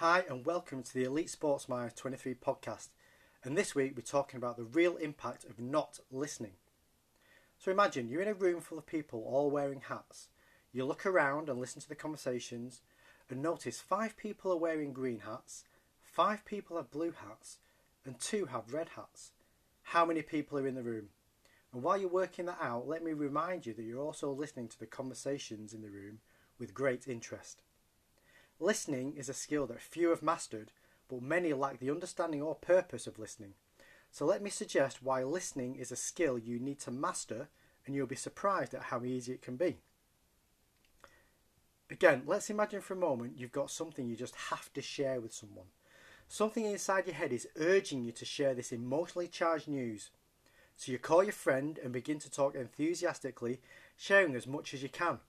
Hi, and welcome to the Elite Sports Mind 23 podcast. And this week we're talking about the real impact of not listening. So imagine you're in a room full of people all wearing hats. You look around and listen to the conversations and notice five people are wearing green hats, five people have blue hats, and two have red hats. How many people are in the room? And while you're working that out, let me remind you that you're also listening to the conversations in the room with great interest. Listening is a skill that few have mastered, but many lack the understanding or purpose of listening. So let me suggest why listening is a skill you need to master, and you'll be surprised at how easy it can be. Again, let's imagine for a moment you've got something you just have to share with someone. Something inside your head is urging you to share this emotionally charged news. So you call your friend and begin to talk enthusiastically, sharing as much as you can.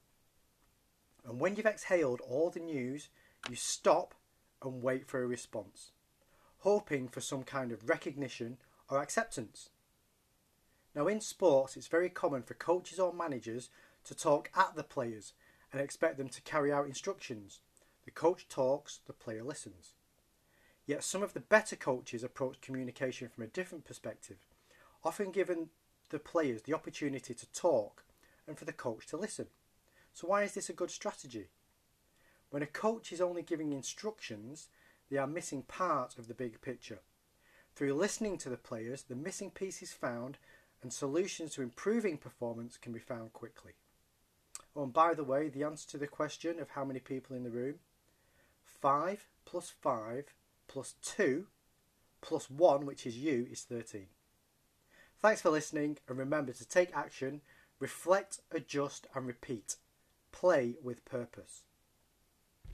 And when you've exhaled all the news, you stop and wait for a response, hoping for some kind of recognition or acceptance. Now, in sports, it's very common for coaches or managers to talk at the players and expect them to carry out instructions. The coach talks, the player listens. Yet some of the better coaches approach communication from a different perspective, often giving the players the opportunity to talk and for the coach to listen. So, why is this a good strategy? When a coach is only giving instructions, they are missing part of the big picture. Through listening to the players, the missing piece is found and solutions to improving performance can be found quickly. Oh, and by the way, the answer to the question of how many people in the room 5 plus 5 plus 2 plus 1, which is you, is 13. Thanks for listening, and remember to take action, reflect, adjust, and repeat. Play with purpose.